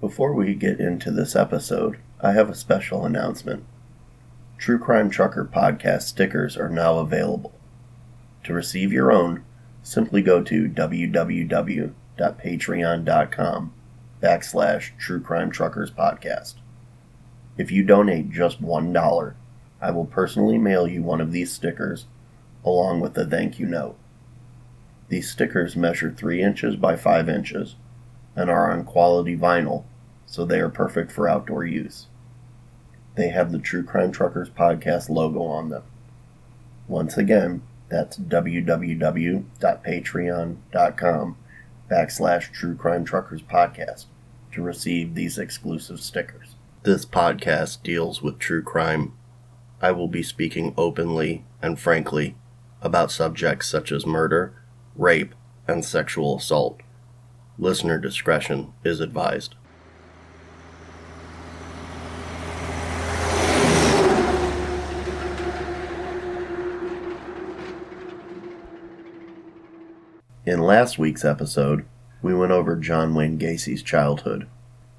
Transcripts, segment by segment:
Before we get into this episode, I have a special announcement. True Crime Trucker podcast stickers are now available. To receive your own, simply go to www.patreon.com backslash True Crime Truckers podcast. If you donate just $1, I will personally mail you one of these stickers along with a thank you note. These stickers measure 3 inches by 5 inches and are on quality vinyl, so they are perfect for outdoor use. They have the True Crime Truckers podcast logo on them. Once again, that's www.patreon.com backslash True Crime Truckers podcast to receive these exclusive stickers. This podcast deals with true crime. I will be speaking openly and frankly about subjects such as murder, rape, and sexual assault. Listener discretion is advised. In last week's episode, we went over John Wayne Gacy's childhood,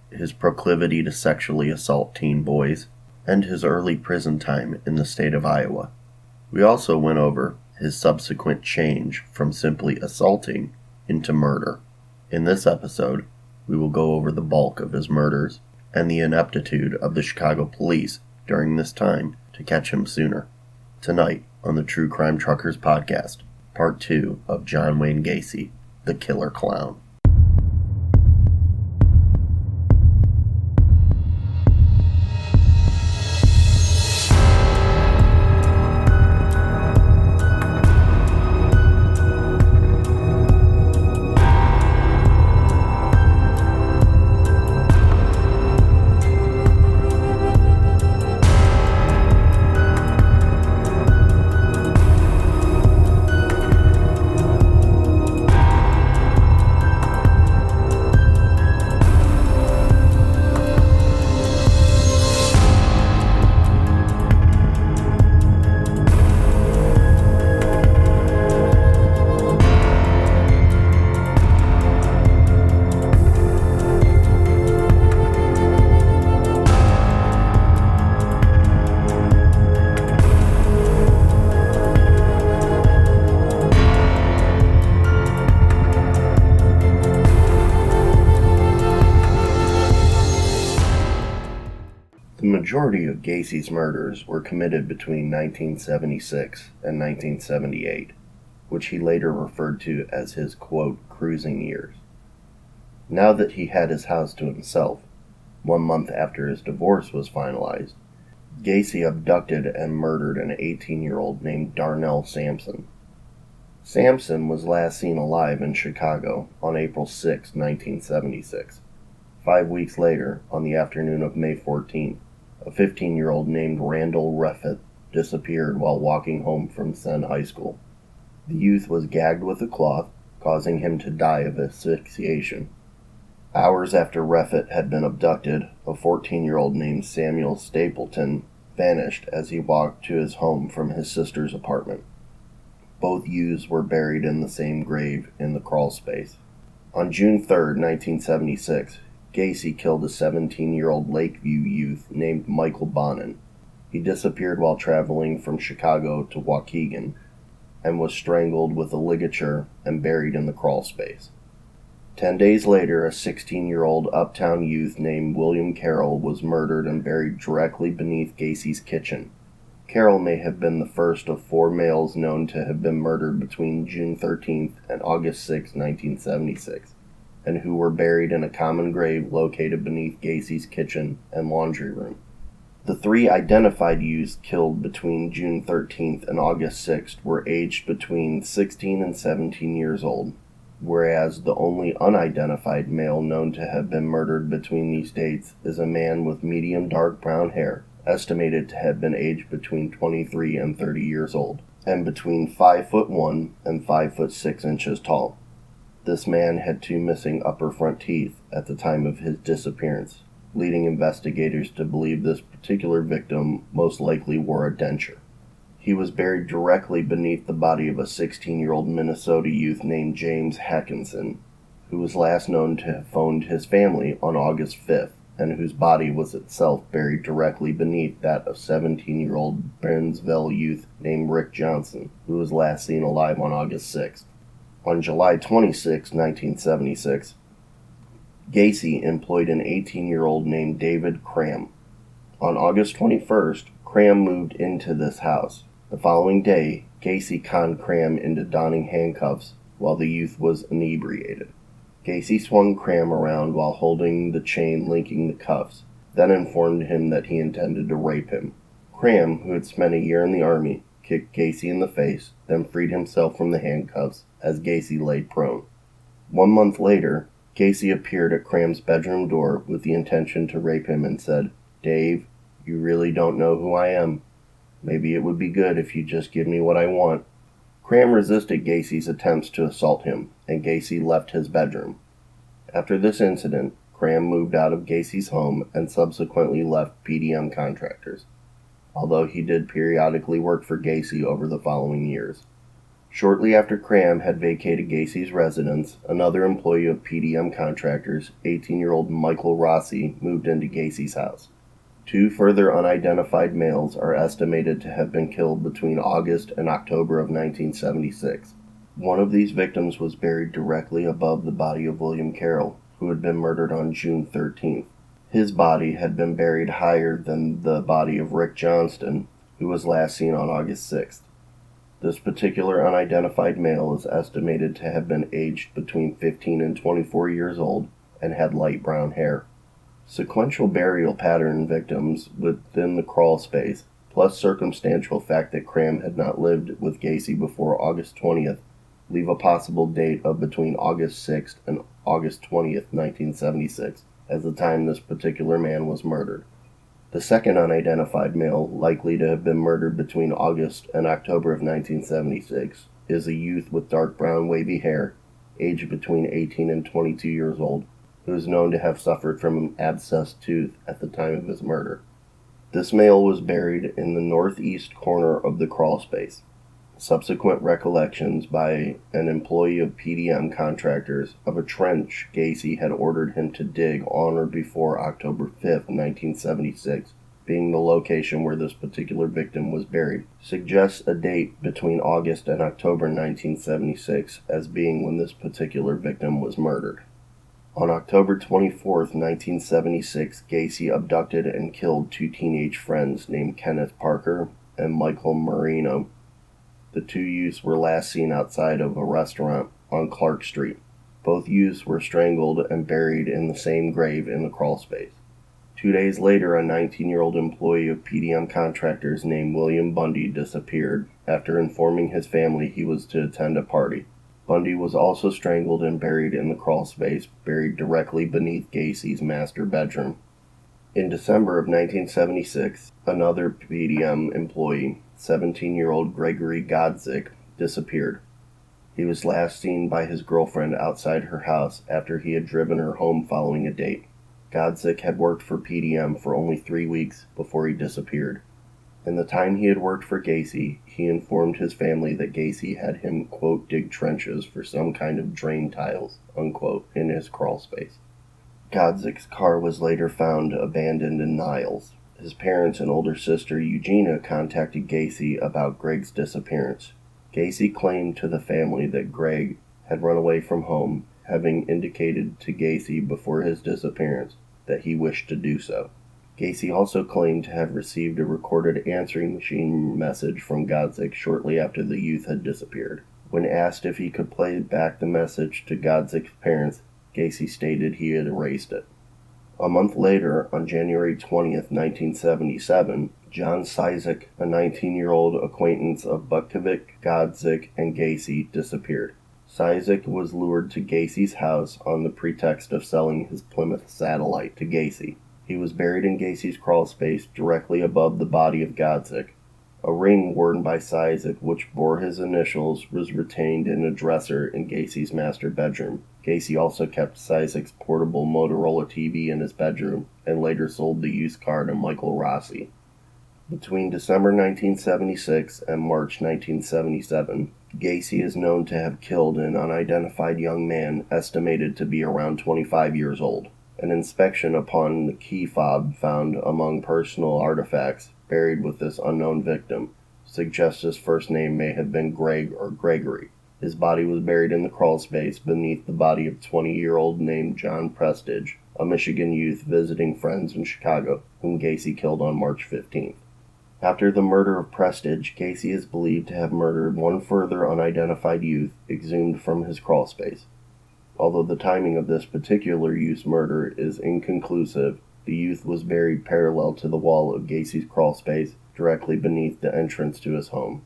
his proclivity to sexually assault teen boys, and his early prison time in the state of Iowa. We also went over his subsequent change from simply assaulting into murder. In this episode, we will go over the bulk of his murders and the ineptitude of the Chicago police during this time to catch him sooner. Tonight on the True Crime Truckers podcast, part two of John Wayne Gacy, the Killer Clown. Majority of Gacy's murders were committed between 1976 and 1978, which he later referred to as his quote, cruising years. Now that he had his house to himself, one month after his divorce was finalized, Gacy abducted and murdered an 18 year old named Darnell Sampson. Sampson was last seen alive in Chicago on April 6, 1976. Five weeks later, on the afternoon of May 14th, a 15 year old named Randall Reffett disappeared while walking home from Senn High School. The youth was gagged with a cloth, causing him to die of asphyxiation. Hours after Reffett had been abducted, a 14 year old named Samuel Stapleton vanished as he walked to his home from his sister's apartment. Both youths were buried in the same grave in the crawl space. On June 3, 1976, Gacy killed a 17 year old Lakeview youth named Michael Bonnin. He disappeared while traveling from Chicago to Waukegan and was strangled with a ligature and buried in the crawl space. Ten days later, a 16 year old uptown youth named William Carroll was murdered and buried directly beneath Gacy's kitchen. Carroll may have been the first of four males known to have been murdered between June 13th and August 6, 1976 and who were buried in a common grave located beneath Gacy's kitchen and laundry room. The three identified youths killed between June 13th and August 6th were aged between 16 and 17 years old, whereas the only unidentified male known to have been murdered between these dates is a man with medium dark brown hair, estimated to have been aged between 23 and 30 years old, and between 5 foot 1 and 5 foot 6 inches tall. This man had two missing upper front teeth at the time of his disappearance, leading investigators to believe this particular victim most likely wore a denture. He was buried directly beneath the body of a 16 year old Minnesota youth named James Haakenson, who was last known to have phoned his family on August 5th and whose body was itself buried directly beneath that of 17 year old Burnsville youth named Rick Johnston, who was last seen alive on August 6th. On July 26, 1976, Gacy employed an 18 year old named David Cram. On August 21st, Cram moved into this house. The following day, Gacy conned Cram into donning handcuffs while the youth was inebriated. Gacy swung Cram around while holding the chain linking the cuffs, then informed him that he intended to rape him. Cram, who had spent a year in the army, kicked Gacy in the face, then freed himself from the handcuffs as Gacy lay prone. One month later, Gacy appeared at Cram's bedroom door with the intention to rape him and said, Dave, you really don't know who I am. Maybe it would be good if you just give me what I want. Cram resisted Gacy's attempts to assault him, and Gacy left his bedroom. After this incident, Cram moved out of Gacy's home and subsequently left PDM contractors, although he did periodically work for Gacy over the following years. Shortly after Cram had vacated Gacy's residence, another employee of PDM Contractors, 18 year old Michael Rossi, moved into Gacy's house. Two further unidentified males are estimated to have been killed between August and October of 1976. One of these victims was buried directly above the body of William Carroll, who had been murdered on June 13th. His body had been buried higher than the body of Rick Johnston, who was last seen on August 6th. This particular unidentified male is estimated to have been aged between 15 and 24 years old and had light brown hair. Sequential burial pattern victims within the crawl space, plus circumstantial fact that Cram had not lived with Gacy before August 20th, leave a possible date of between August 6th and August 20th, 1976, as the time this particular man was murdered. The second unidentified male, likely to have been murdered between August and October of 1976, is a youth with dark brown wavy hair, aged between 18 and 22 years old, who is known to have suffered from an abscessed tooth at the time of his murder. This male was buried in the northeast corner of the crawl space subsequent recollections by an employee of PDM contractors of a trench Gacy had ordered him to dig on or before October 5, 1976, being the location where this particular victim was buried, suggests a date between August and October 1976 as being when this particular victim was murdered. On October 24, 1976, Gacy abducted and killed two teenage friends named Kenneth Parker and Michael Marino the two youths were last seen outside of a restaurant on Clark Street. Both youths were strangled and buried in the same grave in the crawl space. Two days later, a 19 year old employee of PDM Contractors named William Bundy disappeared after informing his family he was to attend a party. Bundy was also strangled and buried in the crawl space, buried directly beneath Gacy's master bedroom. In December of 1976, another PDM employee, 17 year old Gregory Godzik, disappeared. He was last seen by his girlfriend outside her house after he had driven her home following a date. Godzik had worked for PDM for only three weeks before he disappeared. In the time he had worked for Gacy, he informed his family that Gacy had him, quote, dig trenches for some kind of drain tiles, unquote, in his crawl space. Godzik's car was later found abandoned in Niles. His parents and older sister Eugenia contacted Gacy about Greg's disappearance. Gacy claimed to the family that Greg had run away from home, having indicated to Gacy before his disappearance that he wished to do so. Gacy also claimed to have received a recorded answering machine message from Godzik shortly after the youth had disappeared. When asked if he could play back the message to Godzik's parents, Gacy stated he had erased it. A month later, on January 20th, 1977, John Cizik, a 19 year old acquaintance of Butkovich, Godzik, and Gacy, disappeared. Cizik was lured to Gacy's house on the pretext of selling his Plymouth satellite to Gacy. He was buried in Gacy's crawl space directly above the body of Godzik. A ring worn by Cizik, which bore his initials, was retained in a dresser in Gacy's master bedroom. Gacy also kept Cizik's portable Motorola TV in his bedroom and later sold the used car to Michael Rossi. Between December 1976 and March 1977, Gacy is known to have killed an unidentified young man estimated to be around 25 years old. An inspection upon the key fob found among personal artifacts buried with this unknown victim suggests his first name may have been Greg or Gregory. His body was buried in the crawl space beneath the body of 20 year old named John Prestidge, a Michigan youth visiting friends in Chicago, whom Gacy killed on March 15th. After the murder of Prestidge, Gacy is believed to have murdered one further unidentified youth exhumed from his crawl space. Although the timing of this particular youth's murder is inconclusive, the youth was buried parallel to the wall of Gacy's crawl space, directly beneath the entrance to his home.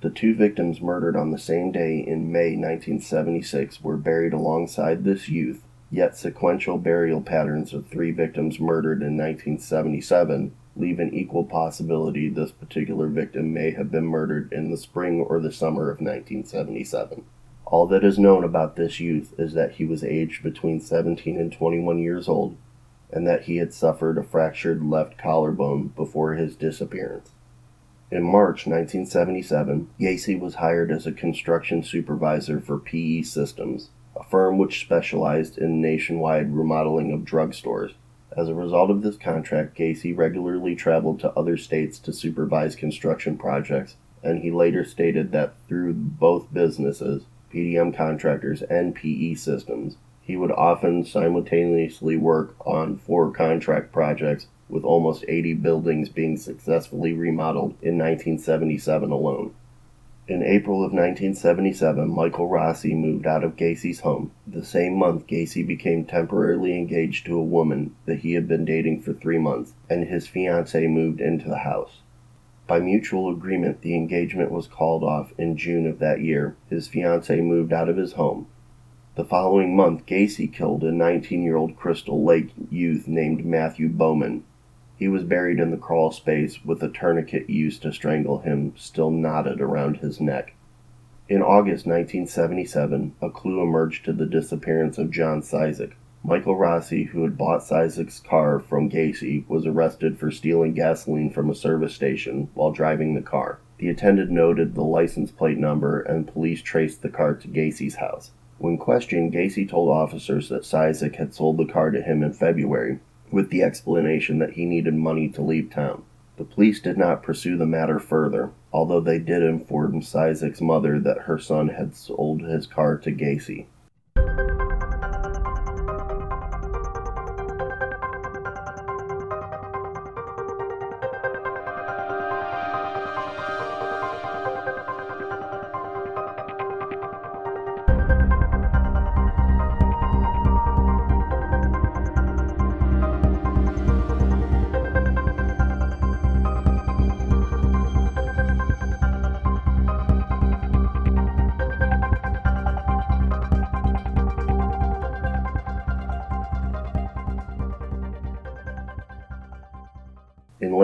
The two victims murdered on the same day in May 1976 were buried alongside this youth, yet sequential burial patterns of three victims murdered in 1977 leave an equal possibility this particular victim may have been murdered in the spring or the summer of 1977. All that is known about this youth is that he was aged between 17 and 21 years old, and that he had suffered a fractured left collarbone before his disappearance. In March 1977, Gacy was hired as a construction supervisor for PE Systems, a firm which specialized in nationwide remodeling of drugstores. As a result of this contract, Gacy regularly traveled to other states to supervise construction projects, and he later stated that through both businesses, PDM Contractors and PE Systems, he would often simultaneously work on four contract projects, with almost 80 buildings being successfully remodeled in 1977 alone. In April of 1977, Michael Rossi moved out of Gacy's home. The same month, Gacy became temporarily engaged to a woman that he had been dating for three months, and his fiancee moved into the house. By mutual agreement, the engagement was called off in June of that year. His fiancee moved out of his home. The following month, Gacy killed a 19 year old Crystal Lake youth named Matthew Bowman. He was buried in the crawl space with a tourniquet used to strangle him still knotted around his neck. In August 1977, a clue emerged to the disappearance of John Cizik. Michael Rossi, who had bought Cizik's car from Gacy, was arrested for stealing gasoline from a service station while driving the car. The attendant noted the license plate number and police traced the car to Gacy's house. When questioned, Gacy told officers that Cizik had sold the car to him in February with the explanation that he needed money to leave town. The police did not pursue the matter further, although they did inform Cizik's mother that her son had sold his car to Gacy.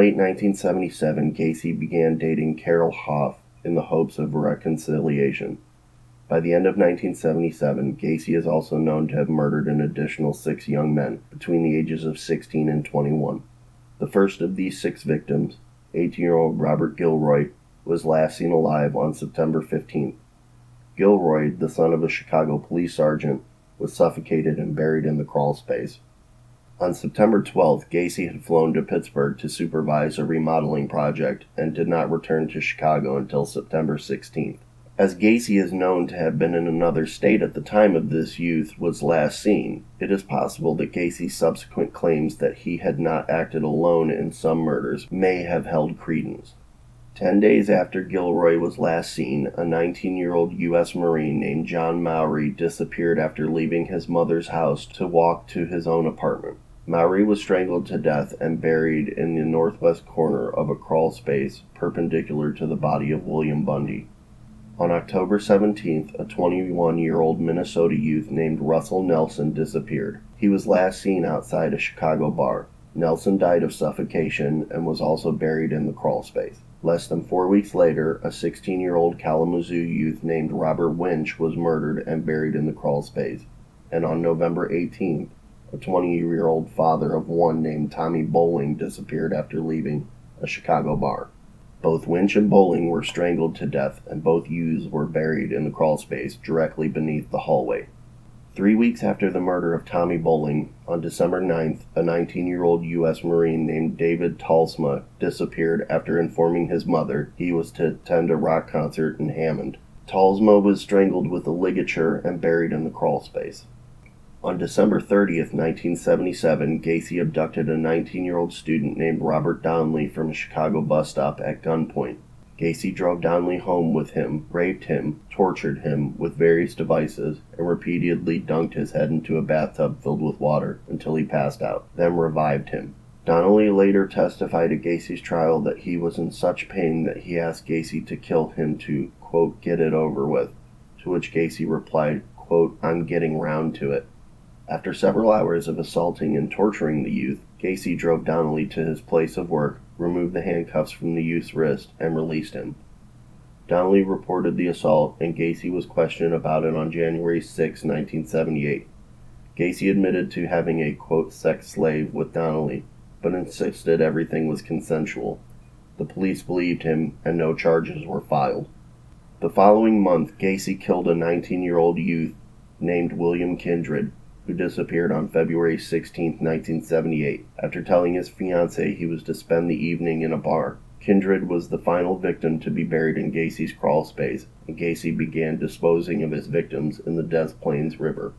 Late 1977, Gacy began dating Carol Hoff in the hopes of reconciliation. By the end of 1977, Gacy is also known to have murdered an additional six young men between the ages of 16 and 21. The first of these six victims, 18 year old Robert Gilroy, was last seen alive on September 15th. Gilroy, the son of a Chicago police sergeant, was suffocated and buried in the crawl space. On September 12th, Gacy had flown to Pittsburgh to supervise a remodeling project and did not return to Chicago until September 16th. As Gacy is known to have been in another state at the time of this youth was last seen, it is possible that Gacy's subsequent claims that he had not acted alone in some murders may have held credence. Ten days after Gilroy was last seen, a 19 year old U.S. Marine named John Mowery disappeared after leaving his mother's house to walk to his own apartment. Mowery was strangled to death and buried in the northwest corner of a crawl space perpendicular to the body of William Bundy. On October 17th, a 21 year old Minnesota youth named Russell Nelson disappeared. He was last seen outside a Chicago bar. Nelson died of suffocation and was also buried in the crawl space. Less than four weeks later, a 16 year old Kalamazoo youth named Robert Winch was murdered and buried in the crawl space. And on November 18th, a 20 year old father of one named Tommy Boling disappeared after leaving a Chicago bar. Both Winch and Boling were strangled to death, and both youths were buried in the crawl space directly beneath the hallway. Three weeks after the murder of Tommy Boling, on December 9th, a 19 year old U.S. Marine named David Talsma disappeared after informing his mother he was to attend a rock concert in Hammond. Talsma was strangled with a ligature and buried in the crawl space. On December 30th, 1977, Gacy abducted a 19 year old student named Robert Donnelly from a Chicago bus stop at gunpoint. Gacy drove Donnelly home with him, raped him, tortured him with various devices, and repeatedly dunked his head into a bathtub filled with water until he passed out, then revived him. Donnelly later testified at Gacy's trial that he was in such pain that he asked Gacy to kill him to, quote, get it over with, to which Gacy replied, quote, I'm getting round to it. After several hours of assaulting and torturing the youth, Gacy drove Donnelly to his place of work, removed the handcuffs from the youth's wrist, and released him. Donnelly reported the assault, and Gacy was questioned about it on January 6, 1978. Gacy admitted to having a quote sex slave with Donnelly, but insisted everything was consensual. The police believed him, and no charges were filed. The following month, Gacy killed a 19 year old youth named William Kindred, who disappeared on February 16, 1978, after telling his fiancee he was to spend the evening in a bar. Kindred was the final victim to be buried in Gacy's crawl space, and Gacy began disposing of his victims in the Des Plaines River.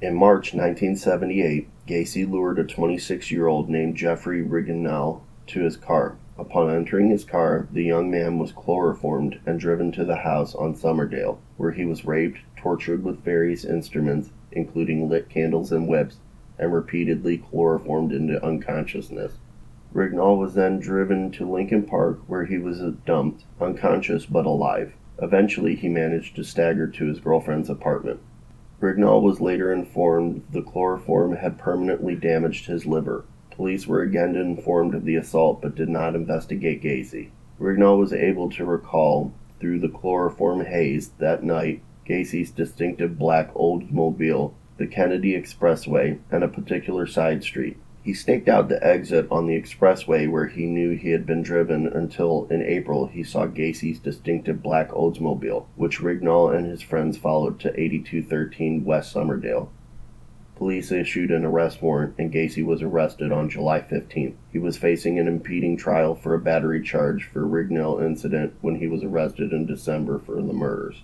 In March 1978, Gacy lured a 26 year old named Jeffrey Rignall to his car. Upon entering his car, the young man was chloroformed and driven to the house on Summerdale, where he was raped, tortured with various instruments, including lit candles and whips, and repeatedly chloroformed into unconsciousness. Rignall was then driven to Lincoln Park, where he was dumped, unconscious but alive. Eventually, he managed to stagger to his girlfriend's apartment. Rignall was later informed the chloroform had permanently damaged his liver. Police were again informed of the assault but did not investigate Gacy. Rignall was able to recall, through the chloroform haze that night, Gacy's distinctive black Oldsmobile, the Kennedy Expressway, and a particular side street. He staked out the exit on the expressway where he knew he had been driven until in April he saw Gacy's distinctive black Oldsmobile, which Rignall and his friends followed to 8213 West Summerdale. Police issued an arrest warrant and Gacy was arrested on July 15th. He was facing an impeding trial for a battery charge for Rignall incident when he was arrested in December for the murders.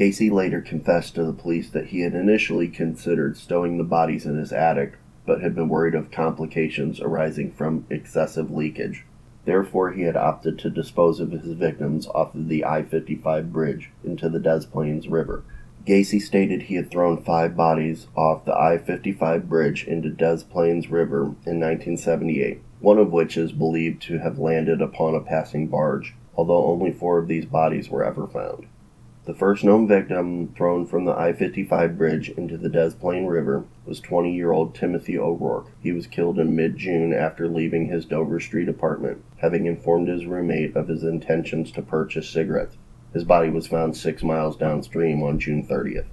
Gacy later confessed to the police that he had initially considered stowing the bodies in his attic, but had been worried of complications arising from excessive leakage. Therefore, he had opted to dispose of his victims off of the I 55 bridge into the Des Plaines River. Gacy stated he had thrown five bodies off the I 55 bridge into Des Plaines River in 1978, one of which is believed to have landed upon a passing barge, although only four of these bodies were ever found. The first known victim thrown from the I 55 bridge into the Des Plaines River was 20 year old Timothy O'Rourke. He was killed in mid June after leaving his Dover Street apartment, having informed his roommate of his intentions to purchase cigarettes. His body was found six miles downstream on June 30th.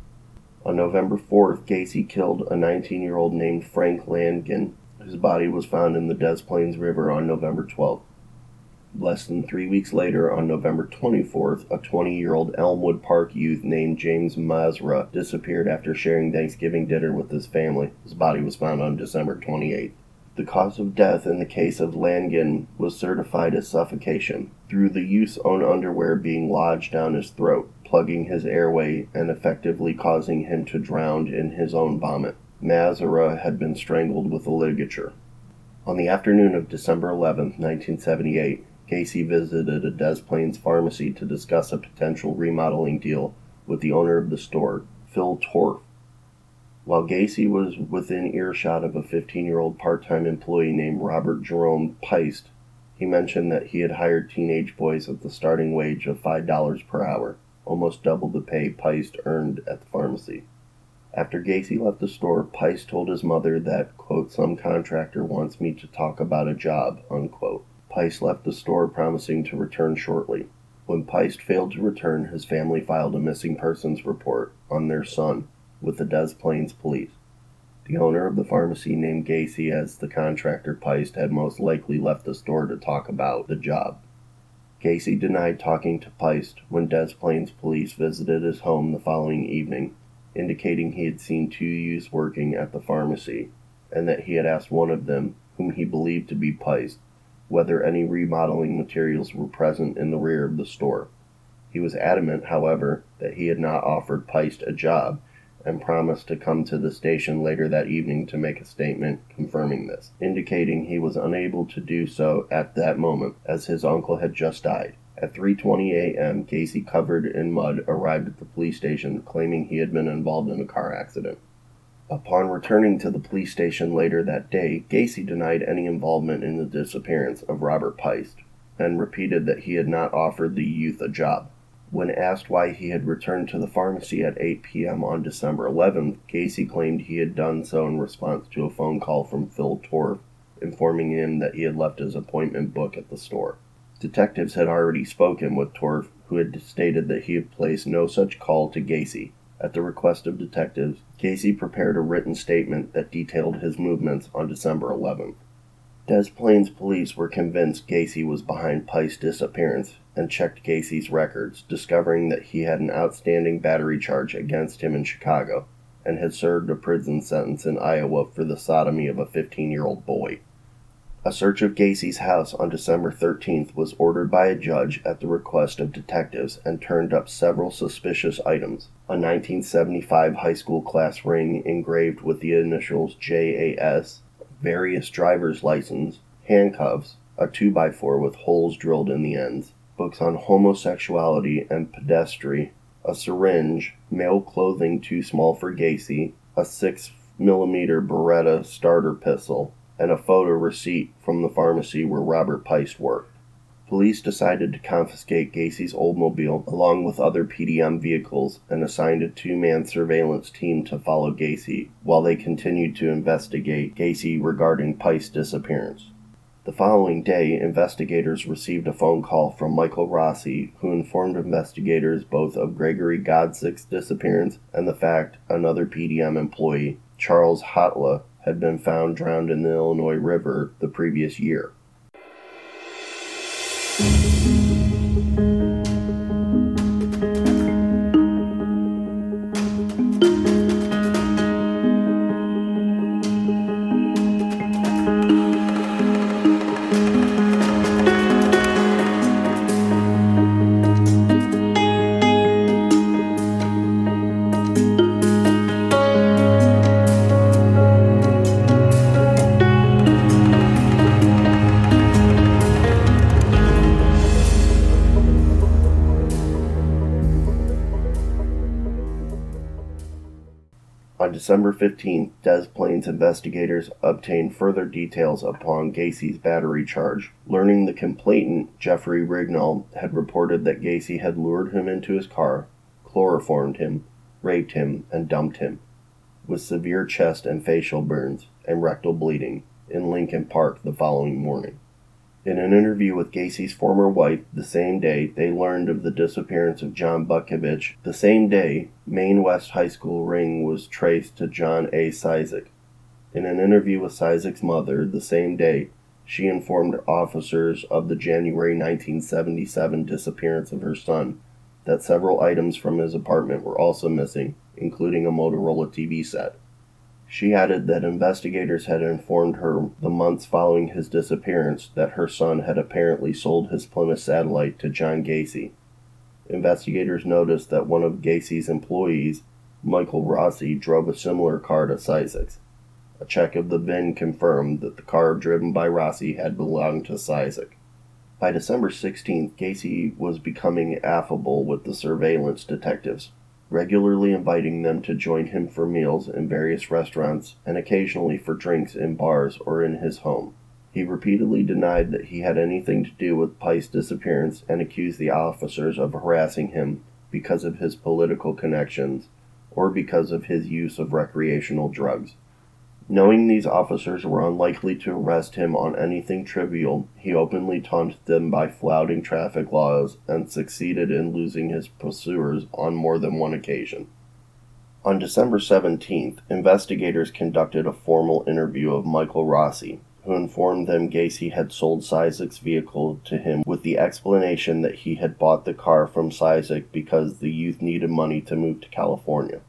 On November 4th, Gacy killed a 19 year old named Frank Landgren. His body was found in the Des Plaines River on November 12th. Less than three weeks later, on November 24th, a 20 year old Elmwood Park youth named James Mazzara disappeared after sharing Thanksgiving dinner with his family. His body was found on December 28th. The cause of death in the case of Landgren was certified as suffocation, through the youth's own underwear being lodged down his throat, plugging his airway and effectively causing him to drown in his own vomit. Mazzara had been strangled with a ligature. On the afternoon of December 11, 1978, Gacy visited a Des Plaines pharmacy to discuss a potential remodeling deal with the owner of the store, Phil Torf. While Gacy was within earshot of a 15 year old part time employee named Robert Jerome Piest, he mentioned that he had hired teenage boys at the starting wage of $5 per hour, almost double the pay Piest earned at the pharmacy. After Gacy left the store, Piest told his mother that, quote, some contractor wants me to talk about a job, unquote. Piest left the store promising to return shortly. When Piest failed to return, his family filed a missing persons report on their son with the Des Plaines police. The owner of the pharmacy named Gacy as the contractor Piest had most likely left the store to talk about the job. Gacy denied talking to Piest when Des Plaines police visited his home the following evening, indicating he had seen two youths working at the pharmacy and that he had asked one of them, whom he believed to be Piest, whether any remodeling materials were present in the rear of the store. He was adamant, however, that he had not offered Piest a job and promised to come to the station later that evening to make a statement confirming this, indicating he was unable to do so at that moment as his uncle had just died. At 3:20 a.m., Gacy, covered in mud, arrived at the police station claiming he had been involved in a car accident. Upon returning to the police station later that day, Gacy denied any involvement in the disappearance of Robert Piest and repeated that he had not offered the youth a job. When asked why he had returned to the pharmacy at 8 p.m. on December 11th, Gacy claimed he had done so in response to a phone call from Phil Torf informing him that he had left his appointment book at the store. Detectives had already spoken with Torf, who had stated that he had placed no such call to Gacy. At the request of detectives, Gacy prepared a written statement that detailed his movements on December 11th. Des Plaines police were convinced Gacy was behind Piest's disappearance and checked Gacy's records, discovering that he had an outstanding battery charge against him in Chicago and had served a prison sentence in Iowa for the sodomy of a 15 year old boy. A search of Gacy's house on December 13th was ordered by a judge at the request of detectives and turned up several suspicious items. A 1975 high school class ring engraved with the initials JAS, various driver's license, handcuffs, a 2x4 with holes drilled in the ends, books on homosexuality and pederasty, a syringe, male clothing too small for Gacy, a 6 millimeter Beretta starter pistol, and a photo receipt from the pharmacy where Robert Piest worked. Police decided to confiscate Gacy's Oldsmobile along with other PDM vehicles and assigned a two man surveillance team to follow Gacy while they continued to investigate Gacy regarding Piest's disappearance. The following day, investigators received a phone call from Michael Rossi, who informed investigators both of Gregory Godzik's disappearance and the fact another PDM employee, Charles Hattula, had been found drowned in the Illinois River the previous year. December 15th, Des Plaines investigators obtained further details upon Gacy's battery charge. Learning the complainant, Jeffrey Rignall, had reported that Gacy had lured him into his car, chloroformed him, raped him, and dumped him, with severe chest and facial burns and rectal bleeding, in Lincoln Park the following morning. In an interview with Gacy's former wife the same day they learned of the disappearance of John Butkovich, the same day Maine West High School ring was traced to John A. Cizik. In an interview with Cizik's mother the same day, she informed officers of the January 1977 disappearance of her son that several items from his apartment were also missing, including a Motorola TV set. She added that investigators had informed her the months following his disappearance that her son had apparently sold his Plymouth satellite to John Gacy. Investigators noticed that one of Gacy's employees, Michael Rossi, drove a similar car to Cizik's. A check of the VIN confirmed that the car driven by Rossi had belonged to Cizik. By December 16th, Gacy was becoming affable with the surveillance detectives regularly inviting them to join him for meals in various restaurants and occasionally for drinks in bars or in his home. He repeatedly denied that he had anything to do with Piest's disappearance and accused the officers of harassing him because of his political connections or because of his use of recreational drugs. Knowing these officers were unlikely to arrest him on anything trivial, he openly taunted them by flouting traffic laws and succeeded in losing his pursuers on more than one occasion. On December 17th, investigators conducted a formal interview of Michael Rossi, who informed them Gacy had sold Cizek's vehicle to him with the explanation that he had bought the car from Cizek because the youth needed money to move to California.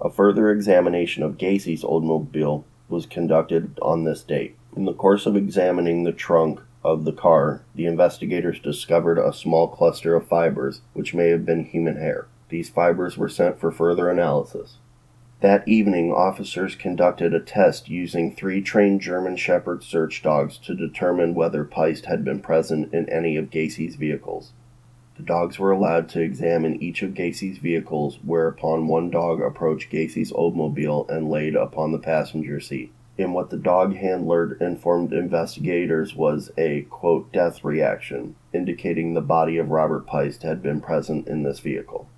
A further examination of Gacy's Oldsmobile was conducted on this date. In the course of examining the trunk of the car, the investigators discovered a small cluster of fibers, which may have been human hair. These fibers were sent for further analysis. That evening, officers conducted a test using three trained German Shepherd search dogs to determine whether Piest had been present in any of Gacy's vehicles. The dogs were allowed to examine each of Gacy's vehicles, whereupon one dog approached Gacy's Oldsmobile and laid upon the passenger seat. In what the dog handler informed investigators was a quote, death reaction, indicating the body of Robert Piest had been present in this vehicle.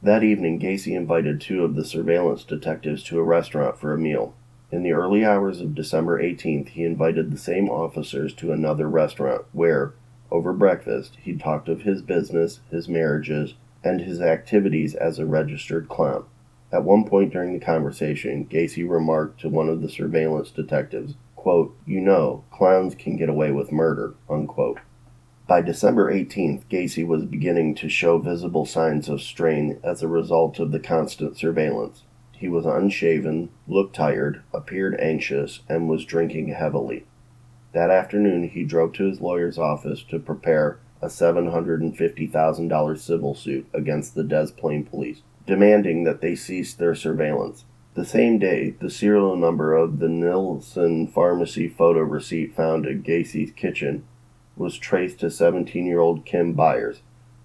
That evening, Gacy invited two of the surveillance detectives to a restaurant for a meal. In the early hours of December 18th, he invited the same officers to another restaurant where, over breakfast, he talked of his business, his marriages, and his activities as a registered clown. At one point during the conversation, Gacy remarked to one of the surveillance detectives, quote, You know, clowns can get away with murder. Unquote. By December 18th, Gacy was beginning to show visible signs of strain as a result of the constant surveillance. He was unshaven, looked tired, appeared anxious, and was drinking heavily. That afternoon, he drove to his lawyer's office to prepare a $750,000 civil suit against the Des Plaines police, demanding that they cease their surveillance. The same day, the serial number of the Nielsen Pharmacy photo receipt found at Gacy's kitchen was traced to 17 year old Kim Byers,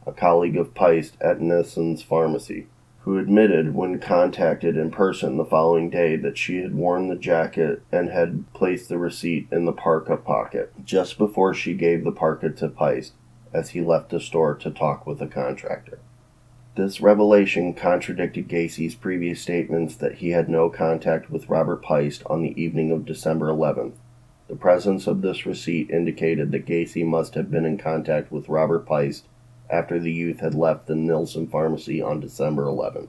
a colleague of Piest at Nielsen's Pharmacy who admitted when contacted in person the following day that she had worn the jacket and had placed the receipt in the parka pocket just before she gave the parka to Piest as he left the store to talk with a contractor. This revelation contradicted Gacy's previous statements that he had no contact with Robert Piest on the evening of December 11th. The presence of this receipt indicated that Gacy must have been in contact with Robert Piest after the youth had left the Nielsen pharmacy on December 11.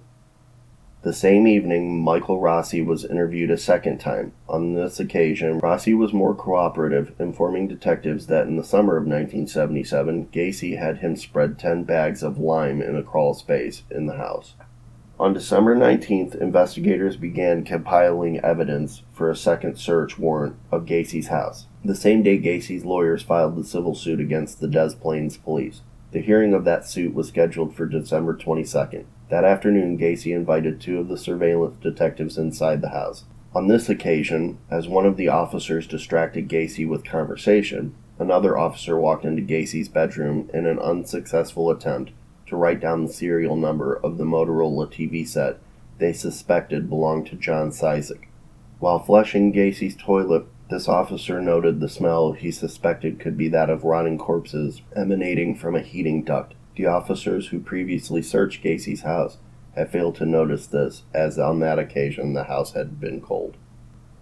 The same evening, Michael Rossi was interviewed a second time. On this occasion, Rossi was more cooperative, informing detectives that in the summer of 1977, Gacy had him spread 10 bags of lime in a crawl space in the house. On December 19th, investigators began compiling evidence for a second search warrant of Gacy's house. The same day, Gacy's lawyers filed the civil suit against the Des Plaines police. The hearing of that suit was scheduled for December 22nd. That afternoon, Gacy invited two of the surveillance detectives inside the house. On this occasion, as one of the officers distracted Gacy with conversation, another officer walked into Gacy's bedroom in an unsuccessful attempt to write down the serial number of the Motorola TV set they suspected belonged to John Cizek. While flushing Gacy's toilet this officer noted the smell he suspected could be that of rotting corpses emanating from a heating duct. The officers who previously searched Gacy's house had failed to notice this, as on that occasion the house had been cold.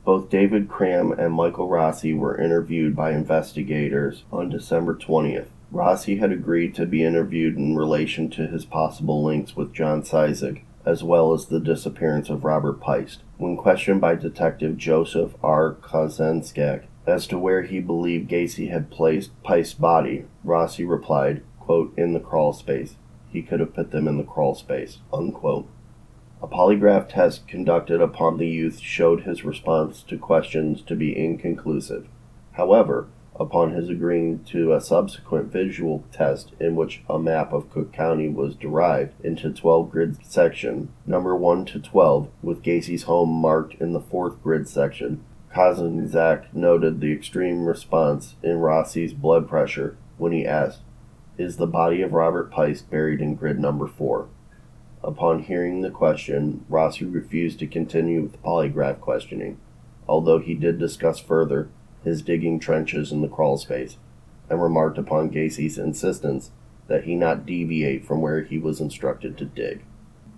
Both David Cram and Michael Rossi were interviewed by investigators on December 20th. Rossi had agreed to be interviewed in relation to his possible links with John Cizek, as well as the disappearance of Robert Piest. When questioned by Detective Joseph R. Kozenczak as to where he believed Gacy had placed Piest's body, Rossi replied, quote, in the crawl space. He could have put them in the crawl space, unquote. A polygraph test conducted upon the youth showed his response to questions to be inconclusive. However, upon his agreeing to a subsequent visual test in which a map of Cook County was derived into 12 grid section, number 1 to 12, with Gacy's home marked in the fourth grid section. Kozenczak noted the extreme response in Rossi's blood pressure when he asked, Is the body of Robert Piest buried in grid number 4? Upon hearing the question, Rossi refused to continue with polygraph questioning, although he did discuss further his digging trenches in the crawl space, and remarked upon Gacy's insistence that he not deviate from where he was instructed to dig.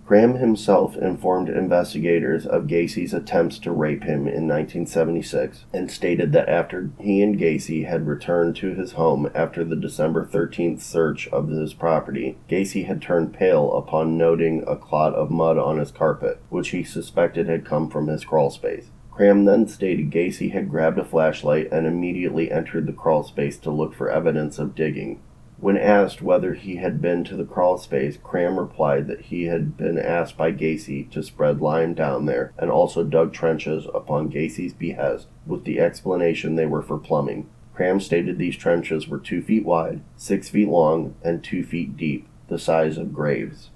Cram himself informed investigators of Gacy's attempts to rape him in 1976 and stated that after he and Gacy had returned to his home after the December 13th search of his property, Gacy had turned pale upon noting a clot of mud on his carpet, which he suspected had come from his crawl space. Cram then stated Gacy had grabbed a flashlight and immediately entered the crawl space to look for evidence of digging. When asked whether he had been to the crawl space, Cram replied that he had been asked by Gacy to spread lime down there and also dug trenches upon Gacy's behest with the explanation they were for plumbing. Cram stated these trenches were two feet wide, six feet long, and two feet deep, the size of graves.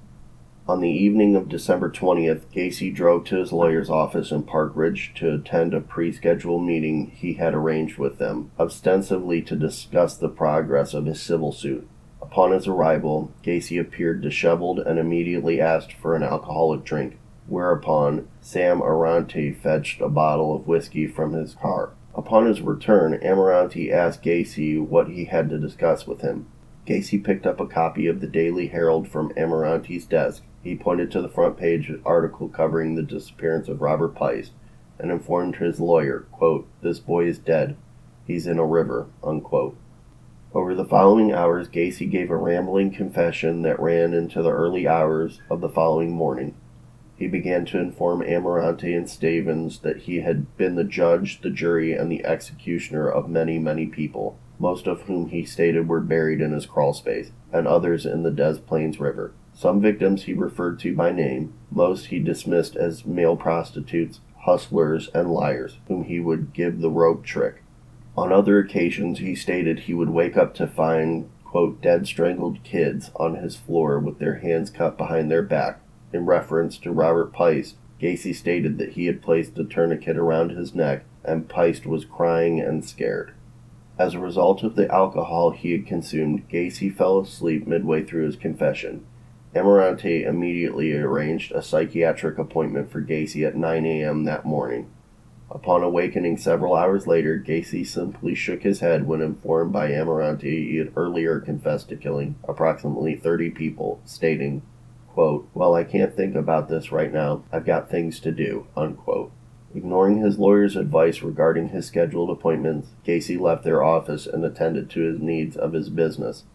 On the evening of December 20th, Gacy drove to his lawyer's office in Park Ridge to attend a pre scheduled meeting he had arranged with them, ostensibly to discuss the progress of his civil suit. Upon his arrival, Gacy appeared disheveled and immediately asked for an alcoholic drink, whereupon Sam Amirante fetched a bottle of whiskey from his car. Upon his return, Amirante asked Gacy what he had to discuss with him. Gacy picked up a copy of the Daily Herald from Amirante's desk he pointed to the front page article covering the disappearance of Robert Piest and informed his lawyer, quote, This boy is dead. He's in a river. Unquote. Over the following hours, Gacy gave a rambling confession that ran into the early hours of the following morning. He began to inform Amirante and Stevens that he had been the judge, the jury, and the executioner of many, many people, most of whom he stated were buried in his crawl space, and others in the Des Plaines River. Some victims he referred to by name, most he dismissed as male prostitutes, hustlers, and liars, whom he would give the rope trick. On other occasions, he stated he would wake up to find, quote, dead strangled kids on his floor with their hands cut behind their back. In reference to Robert Piest, Gacy stated that he had placed a tourniquet around his neck and Piest was crying and scared. As a result of the alcohol he had consumed, Gacy fell asleep midway through his confession. Amirante immediately arranged a psychiatric appointment for Gacy at 9 a.m. that morning. Upon awakening several hours later, Gacy simply shook his head when informed by Amirante he had earlier confessed to killing approximately 30 people, stating, quote, Well, I can't think about this right now. I've got things to do. Unquote. Ignoring his lawyer's advice regarding his scheduled appointments, Gacy left their office and attended to his needs of his business,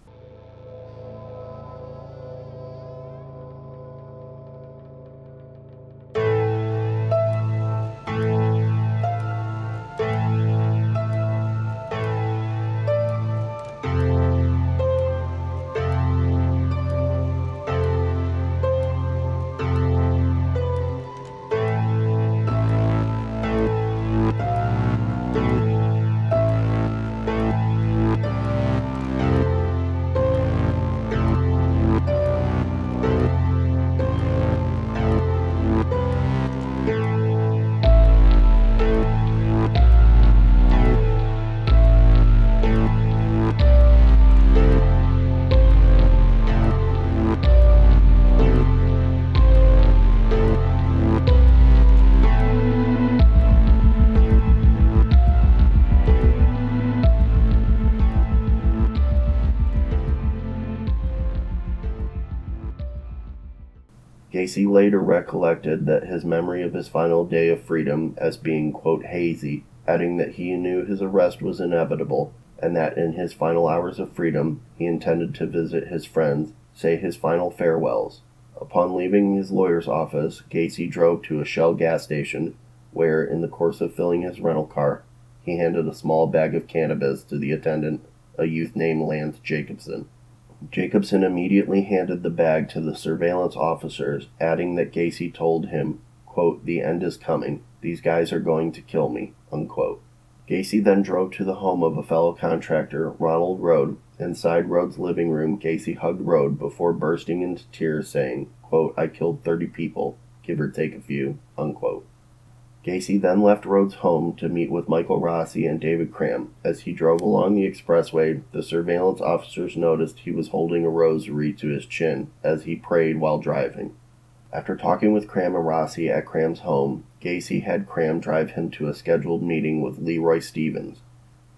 Gacy later recollected that his memory of his final day of freedom as being, quote, hazy, adding that he knew his arrest was inevitable and that in his final hours of freedom he intended to visit his friends, say his final farewells. Upon leaving his lawyer's office, Gacy drove to a Shell gas station where, in the course of filling his rental car, he handed a small bag of cannabis to the attendant, a youth named Lance Jacobson. Jacobson immediately handed the bag to the surveillance officers, adding that Gacy told him, quote, The end is coming. These guys are going to kill me. Unquote. Gacy then drove to the home of a fellow contractor, Ronald Rohde. Inside Rohde's living room, Gacy hugged Rohde before bursting into tears, saying, quote, I killed 30 people, give or take a few. Unquote. Gacy then left Rohde's home to meet with Michael Rossi and David Cram. As he drove along the expressway, the surveillance officers noticed he was holding a rosary to his chin as he prayed while driving. After talking with Cram and Rossi at Cram's home, Gacy had Cram drive him to a scheduled meeting with Leroy Stevens.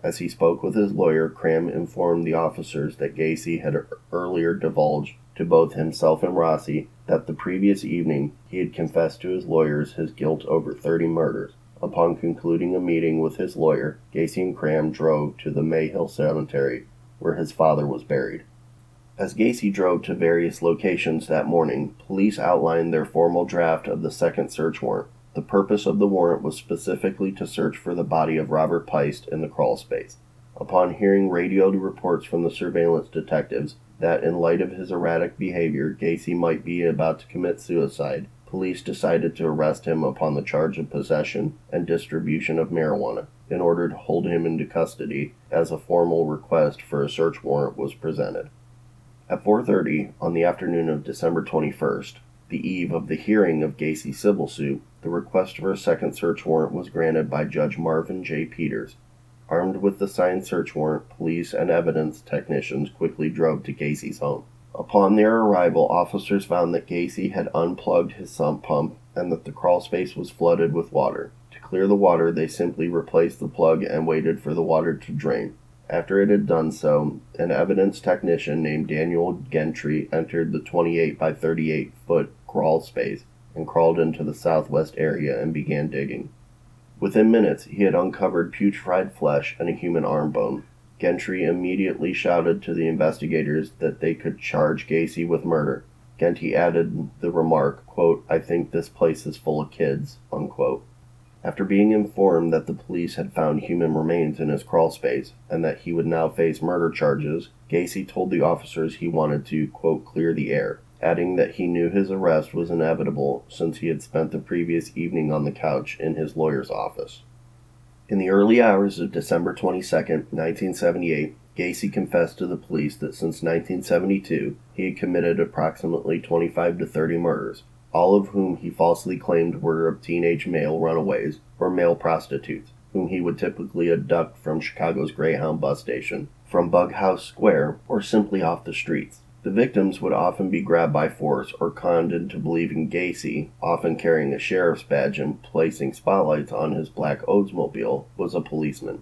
As he spoke with his lawyer, Cram informed the officers that Gacy had earlier divulged to both himself and Rossi that the previous evening he had confessed to his lawyers his guilt over 30 murders. Upon concluding a meeting with his lawyer, Gacy and Cram drove to the Maryhill Cemetery where his father was buried. As Gacy drove to various locations that morning, police outlined their formal draft of the second search warrant. The purpose of the warrant was specifically to search for the body of Robert Piest in the crawl space. Upon hearing radioed reports from the surveillance detectives that, in light of his erratic behavior, Gacy might be about to commit suicide, police decided to arrest him upon the charge of possession and distribution of marijuana in order to hold him into custody as a formal request for a search warrant was presented. At 4:30 on the afternoon of December 21st, the eve of the hearing of Gacy's civil suit, the request for a second search warrant was granted by Judge Marvin J. Peters. Armed with the signed search warrant, police and evidence technicians quickly drove to Gacy's home. Upon their arrival, officers found that Gacy had unplugged his sump pump and that the crawl space was flooded with water. To clear the water, they simply replaced the plug and waited for the water to drain. After it had done so, an evidence technician named Daniel Genty entered the 28 by 38 foot crawl space and crawled into the southwest area and began digging. Within minutes, he had uncovered putrefied flesh and a human arm bone. Genty immediately shouted to the investigators that they could charge Gacy with murder. Genty added the remark, quote, I think this place is full of kids, unquote. After being informed that the police had found human remains in his crawl space and that he would now face murder charges, Gacy told the officers he wanted to, quote, clear the air, adding that he knew his arrest was inevitable since he had spent the previous evening on the couch in his lawyer's office. In the early hours of December 22, 1978, Gacy confessed to the police that since 1972 he had committed approximately 25 to 30 murders, all of whom he falsely claimed were of teenage male runaways or male prostitutes, whom he would typically abduct from Chicago's Greyhound bus station, from Bughouse Square, or simply off the streets. The victims would often be grabbed by force or conned into believing Gacy, often carrying a sheriff's badge and placing spotlights on his black Oldsmobile, was a policeman.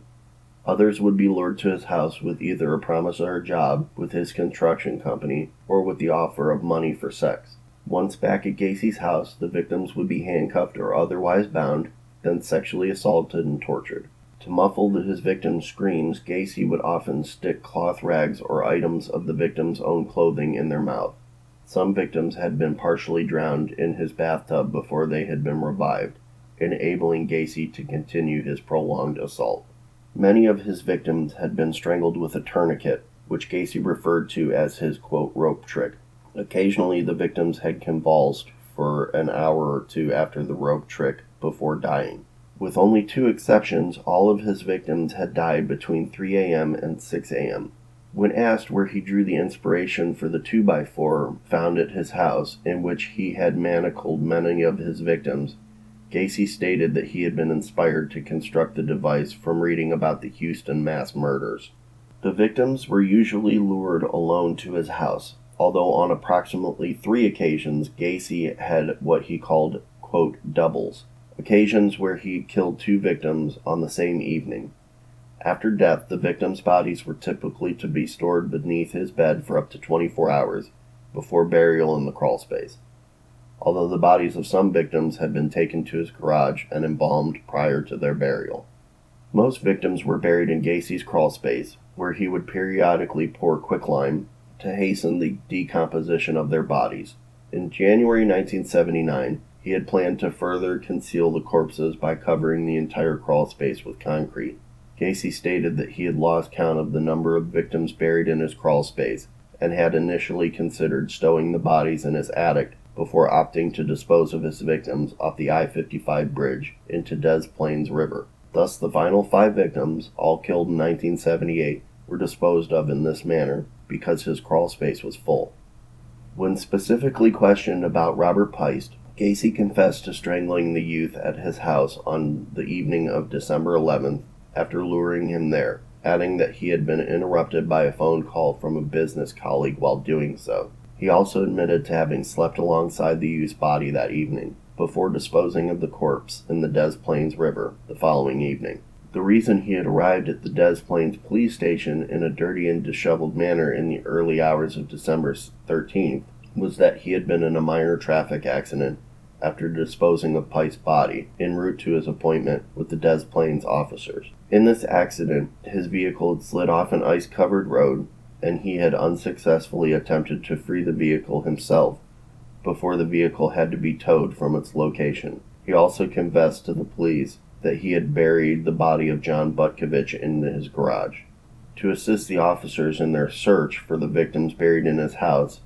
Others would be lured to his house with either a promise or a job with his construction company or with the offer of money for sex. Once back at Gacy's house, the victims would be handcuffed or otherwise bound, then sexually assaulted and tortured. To muffle his victims' screams, Gacy would often stick cloth rags or items of the victim's own clothing in their mouth. Some victims had been partially drowned in his bathtub before they had been revived, enabling Gacy to continue his prolonged assault. Many of his victims had been strangled with a tourniquet, which Gacy referred to as his quote, rope trick. Occasionally, the victims had convulsed for an hour or two after the rope trick before dying. With only two exceptions, all of his victims had died between 3 a.m. and 6 a.m. When asked where he drew the inspiration for the 2x4 found at his house, in which he had manacled many of his victims, Gacy stated that he had been inspired to construct the device from reading about the Houston mass murders. The victims were usually lured alone to his house, although on approximately three occasions Gacy had what he called, quote, doubles, occasions where he killed two victims on the same evening. After death, the victims' bodies were typically to be stored beneath his bed for up to 24 hours before burial in the crawl space, although the bodies of some victims had been taken to his garage and embalmed prior to their burial. Most victims were buried in Gacy's crawl space, where he would periodically pour quicklime to hasten the decomposition of their bodies. In January 1979, he had planned to further conceal the corpses by covering the entire crawl space with concrete. Gacy stated that he had lost count of the number of victims buried in his crawl space and had initially considered stowing the bodies in his attic before opting to dispose of his victims off the I 55 bridge into Des Plaines River. Thus, the final five victims, all killed in 1978, were disposed of in this manner because his crawl space was full. When specifically questioned about Robert Piest, Gacy confessed to strangling the youth at his house on the evening of December 11th after luring him there, adding that he had been interrupted by a phone call from a business colleague while doing so. He also admitted to having slept alongside the youth's body that evening, before disposing of the corpse in the Des Plaines River the following evening. The reason he had arrived at the Des Plaines police station in a dirty and disheveled manner in the early hours of December 13th was that he had been in a minor traffic accident after disposing of Piest's body en route to his appointment with the Des Plaines officers. In this accident, his vehicle had slid off an ice covered road, and he had unsuccessfully attempted to free the vehicle himself before the vehicle had to be towed from its location. He also confessed to the police that he had buried the body of John Butkovich in his garage. To assist the officers in their search for the victims buried in his house,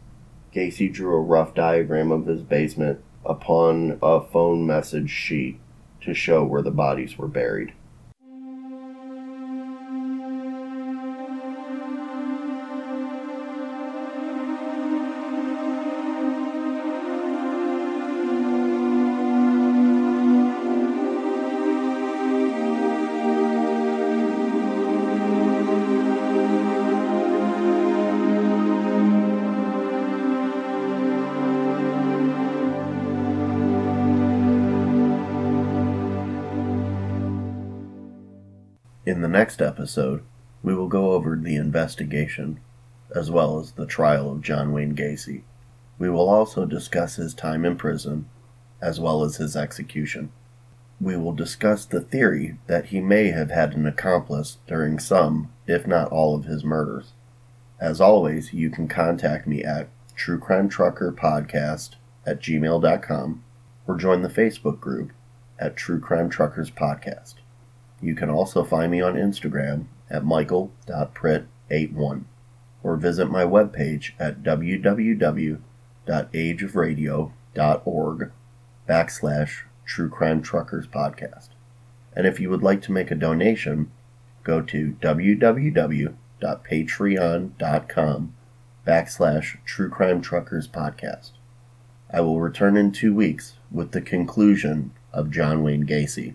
Gacy drew a rough diagram of his basement upon a phone message sheet to show where the bodies were buried. In the next episode, we will go over the investigation, as well as the trial of John Wayne Gacy. We will also discuss his time in prison, as well as his execution. We will discuss the theory that he may have had an accomplice during some, if not all, of his murders. As always, you can contact me at truecrimetruckerpodcast at gmail.com or join the Facebook group at True Crime Truckers Podcast. You can also find me on Instagram at michael.pritt81 or visit my webpage at www.ageofradio.org backslash True Crime Truckers Podcast. And if you would like to make a donation, go to www.patreon.com backslash True Crime Truckers Podcast. I will return in two weeks with the conclusion of John Wayne Gacy.